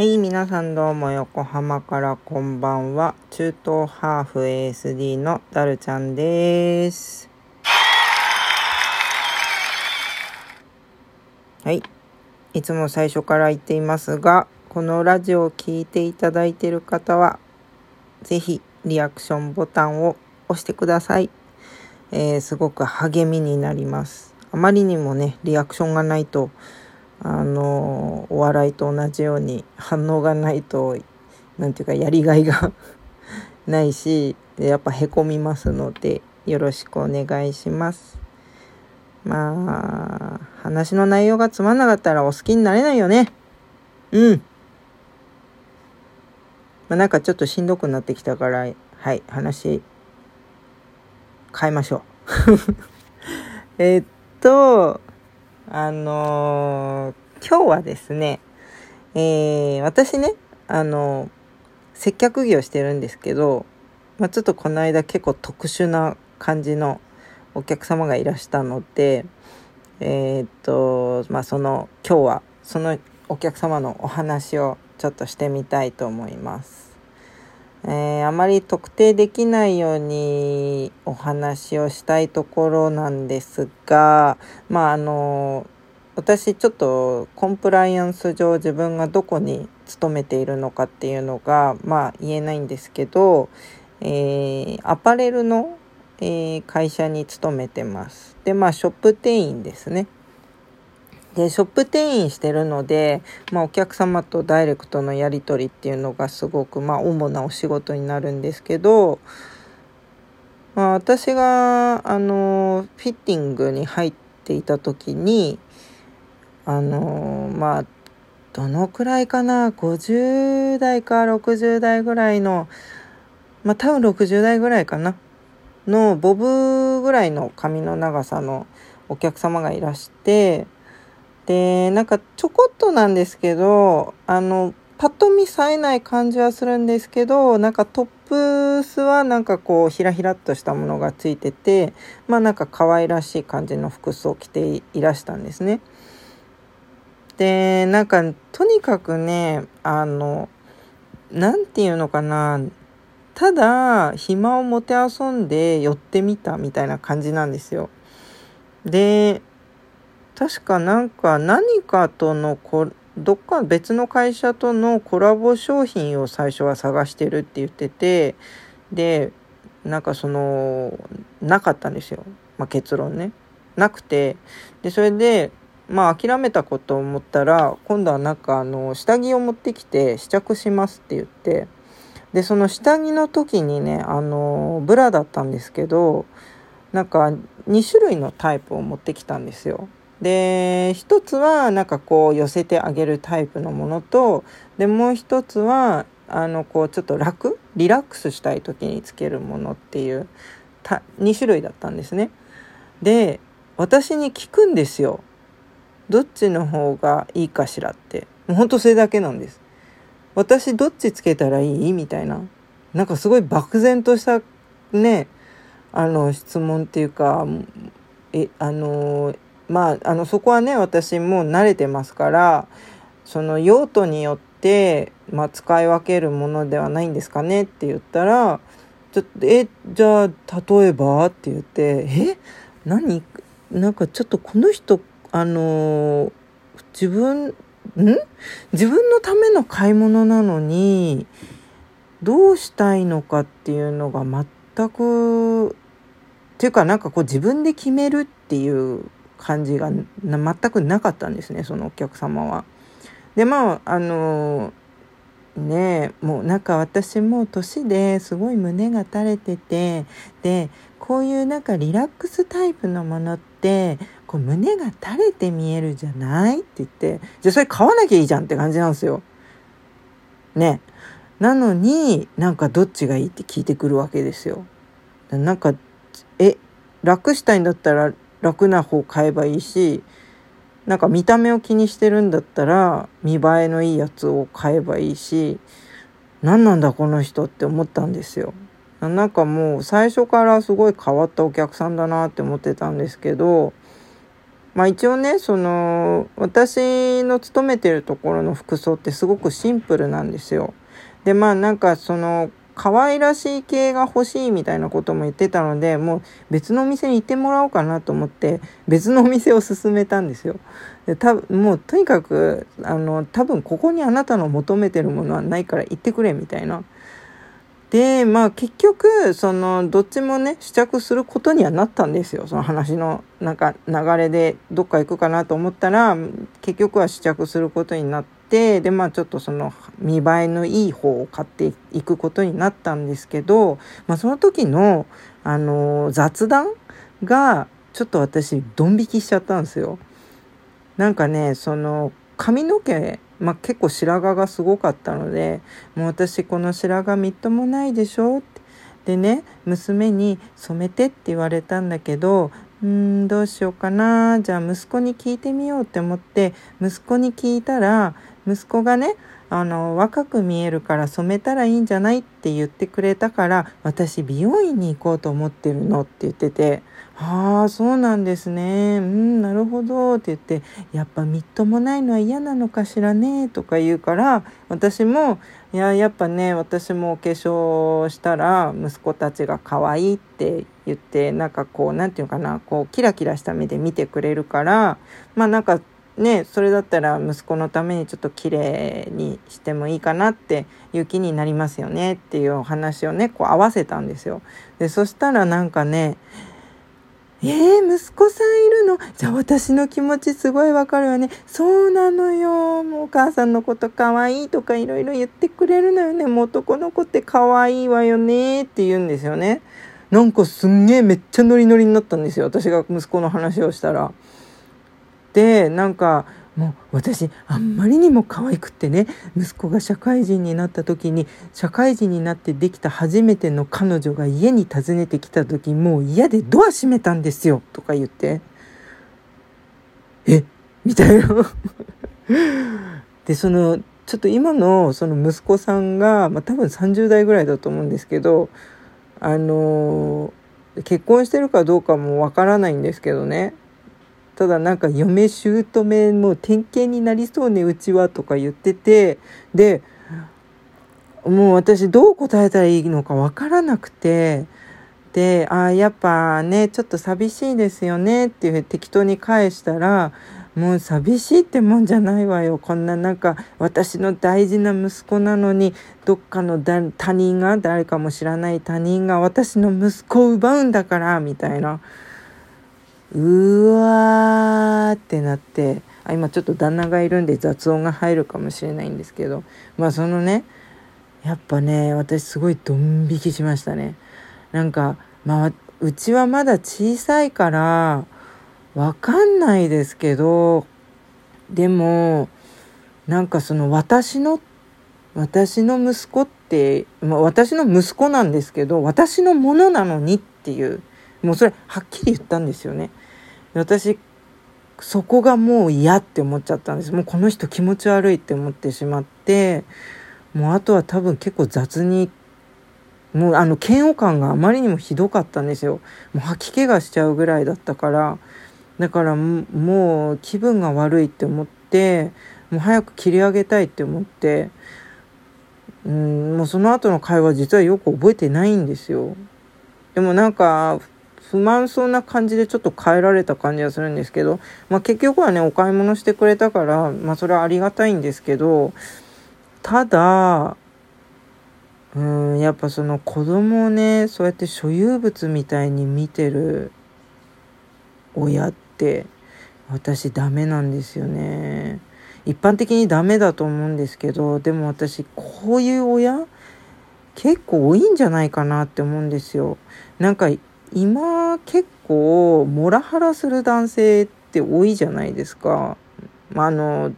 はい、皆さんどうも横浜からこんばんは。中東ハーフ ASD のダルちゃんです。はい。いつも最初から言っていますが、このラジオを聴いていただいている方は、ぜひリアクションボタンを押してください。えーすごく励みになります。あまりにもね、リアクションがないと、あのお笑いと同じように反応がないとなんていうかやりがいが ないしやっぱへこみますのでよろしくお願いします。まあ話の内容がつまんなかったらお好きになれないよね。うん。まあなんかちょっとしんどくなってきたからはい話変えましょう。えっとあのー今日はですね、えー私ね、あのー接客業してるんですけど、まあ、ちょっとこの間結構特殊な感じのお客様がいらしたので、えーっと、まあ、その、今日はそのお客様のお話をちょっとしてみたいと思います。えーあまり特定できないようにお話をしたいところなんですがまああの私ちょっとコンプライアンス上自分がどこに勤めているのかっていうのがまあ言えないんですけど、えーアパレルの、えー会社に勤めてます。でまあショップ店員ですね。でショップ店員してるので、まあ、お客様とダイレクトのやり取りっていうのがすごく、まあ、主なお仕事になるんですけど、まあ、私があのフィッティングに入っていた時にあのまあどのくらいかな50代か60代ぐらいのまあ多分60代ぐらいかなのボブぐらいの髪の長さのお客様がいらしてでなんかちょこっとなんですけどあのパッと見冴えない感じはするんですけどなんかトップスはなんかこうひらひらっとしたものがついててまあなんか可愛らしい感じの服装を着ていらしたんですね。でなんかとにかくねあのなんていうのかなただ暇を持て遊んで寄ってみたみたいな感じなんですよ。で確かなんか何かとのこどっか別の会社とのコラボ商品を最初は探してるって言っててでなんかそのなかったんですよ、まあ、結論ね。なくて。でそれでまあ諦めたこと思ったら今度はなんかあの下着を持ってきて試着しますって言ってでその下着の時にねあのブラだったんですけどなんか2種類のタイプを持ってきたんですよ。で一つはなんかこう寄せてあげるタイプのものとでもう一つはあのこうちょっと楽リラックスしたい時につけるものっていうた2種類だったんですね。で私に聞くんですよ。どっちの方がいいかしらってもうほんとそれだけなんです。私どっちつけたらいい？みたいななんかすごい漠然としたねあの質問っていうかえあのまああのそこはね私もう慣れてますからその用途によって、まあ、使い分けるものではないんですかねって言ったらちょっとえじゃあ例えばって言ってえ何？なんかちょっとこの人あの自分ん？自分のための買い物なのにどうしたいのかっていうのが全くっていうかなんかこう自分で決めるっていう感じがな全くなかったんですねそのお客様は。でまああのねもうなんか私も年ですごい胸が垂れててでこういうなんかリラックスタイプのものってこう胸が垂れて見えるじゃないって言ってじゃあそれ買わなきゃいいじゃんって感じなんですよ。ねなのになんかどっちがいいって聞いてくるわけですよ。なんかえ楽したいんだったら楽な方買えばいいしなんか見た目を気にしてるんだったら見栄えのいいやつを買えばいいし何なんだこの人って思ったんですよ。なんかもう最初からすごい変わったお客さんだなって思ってたんですけどまあ一応ねその私の勤めてるところの服装ってすごくシンプルなんですよ。でまあなんかその可愛らしい系が欲しいみたいなことも言ってたのでもう別のお店に行ってもらおうかなと思って別のお店を勧めたんですよ。で多分もうとにかくあの多分ここにあなたの求めてるものはないから行ってくれみたいな。でまあ結局そのどっちもね試着することにはなったんですよその話のなんか流れでどっか行くかなと思ったら結局は試着することになって。てでまあちょっとその見栄えのいい方を買っていくことになったんですけど、まあ、その時の、あの雑談がちょっと私ドン引きしちゃったんですよ。なんかねその髪の毛、まあ、結構白髪がすごかったので「もう私この白髪みっともないでしょ」ってでね娘に「染めて」って言われたんだけどうーんどうしようかなじゃあ息子に聞いてみようって思って息子に聞いたら息子がねあの若く見えるから染めたらいいんじゃないって言ってくれたから私美容院に行こうと思ってるのって言ってて「ああそうなんですね。うんなるほど」って言って「やっぱみっともないのは嫌なのかしらね」とか言うから私も「いややっぱね私もお化粧したら息子たちが可愛いって言ってなんかこう何て言うかなこうキラキラした目で見てくれるからまあなんかねそれだったら息子のためにちょっと綺麗にしてもいいかなっていう気になりますよねっていうお話をねこう合わせたんですよ。でそしたらなんかねえー、息子さんいるの？じゃあ私の気持ちすごいわかるよね。そうなのよ。もうお母さんのこと可愛いとかいろいろ言ってくれるのよね。もう男の子って可愛いわよねって言うんですよね。なんかすんげえめっちゃノリノリになったんですよ。私が息子の話をしたら。でなんかもう私あんまりにも可愛くってね息子が社会人になった時に社会人になってできた初めての彼女が家に訪ねてきた時もう嫌でドア閉めたんですよとか言って。え？みたいな。でそのちょっと今のその息子さんが、まあ、多分30代ぐらいだと思うんですけどあの結婚してるかどうかもわからないんですけどね。ただなんか嫁姑もう典型になりそうねうちはとか言っててでもう私どう答えたらいいのかわからなくてで「あやっぱねちょっと寂しいですよね」っていう適当に返したらもう寂しいってもんじゃないわよこんななんか私の大事な息子なのにどっかの他人が誰かも知らない他人が私の息子を奪うんだからみたいな。うわーってなってあ今ちょっと旦那がいるんで雑音が入るかもしれないんですけどまあそのねやっぱね私すごいドン引きしましたねなんかまあうちはまだ小さいからわかんないですけどでもなんかその私の私の息子って、まあ、私の息子なんですけど私のものなのにっていうもうそれはっきり言ったんですよね。私そこがもう嫌って思っちゃったんです。もうこの人気持ち悪いって思ってしまってもうあとは多分結構雑にもうあの嫌悪感があまりにもひどかったんですよ。もう吐き気がしちゃうぐらいだったから。だからもう気分が悪いって思ってもう早く切り上げたいって思ってうんもうその後の会話実はよく覚えてないんですよ。でもなんか不満そうな感じでちょっと変えられた感じがするんですけど、まあ、結局はねお買い物してくれたから、まあ、それはありがたいんですけどただうんやっぱその子供をねそうやって所有物みたいに見てる親って私ダメなんですよね。一般的にダメだと思うんですけどでも私こういう親結構多いんじゃないかなって思うんですよ。なんか今結構モラハラする男性って多いじゃないですか。まあ、あの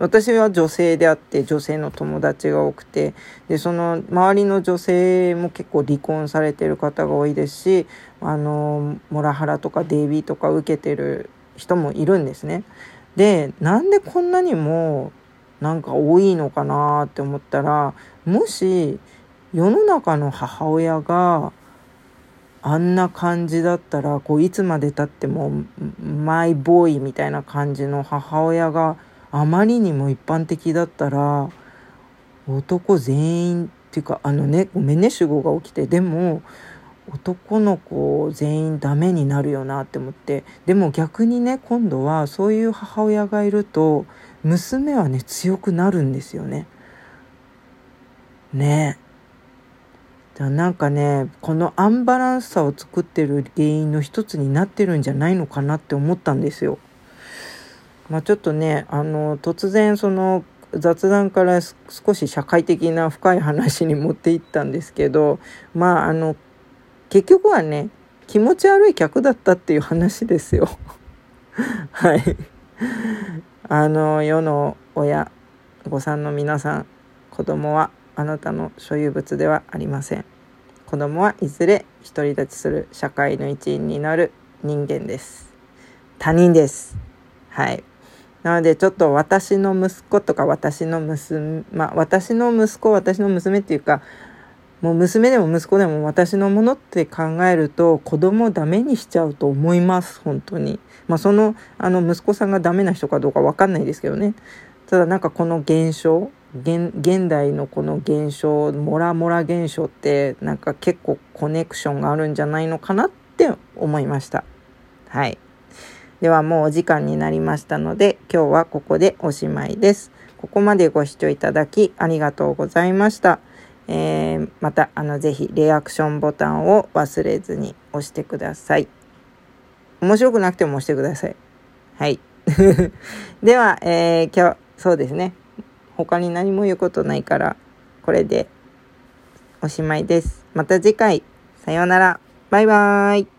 私は女性であって女性の友達が多くてでその周りの女性も結構離婚されてる方が多いですしあのモラハラとかデイビーとか受けてる人もいるんですね。でなんでこんなにもなんか多いのかなって思ったらもし世の中の母親があんな感じだったらこういつまでたってもマイボーイみたいな感じの母親があまりにも一般的だったら男全員っていうかあのねごめんね主語が起きてでも男の子全員ダメになるよなって思ってでも逆にね今度はそういう母親がいると娘はね強くなるんですよね。ねだなんかねこのアンバランスさを作ってる原因の一つになってるんじゃないのかなって思ったんですよ。まあ、ちょっとねあの突然その雑談から少し社会的な深い話に持っていったんですけどまああの結局はね気持ち悪い客だったっていう話ですよ。はい。あの世の親御さんの皆さん子供はあなたの所有物ではありません子供はいずれ独り立ちする社会の一員になる人間です。他人ですはいなのでちょっと私の息子とか私の娘まあ私の息子私の娘っていうかもう娘でも息子でも私のものって考えると子供をダメにしちゃうと思います本当に。まあそのあの息子さんがダメな人かどうか分かんないですけどね。ただなんかこの現象現代のこの現象モラモラ現象ってなんか結構コネクションがあるんじゃないのかなって思いました。はい。ではもうお時間になりましたので今日はここでおしまいです。ここまでご視聴いただきありがとうございました、えー、またあのぜひリアクションボタンを忘れずに押してください。面白くなくても押してください。はい。では、えー、今日そうですね。他に何も言うことないからこれでおしまいです。また次回。さようなら。バイバーイ。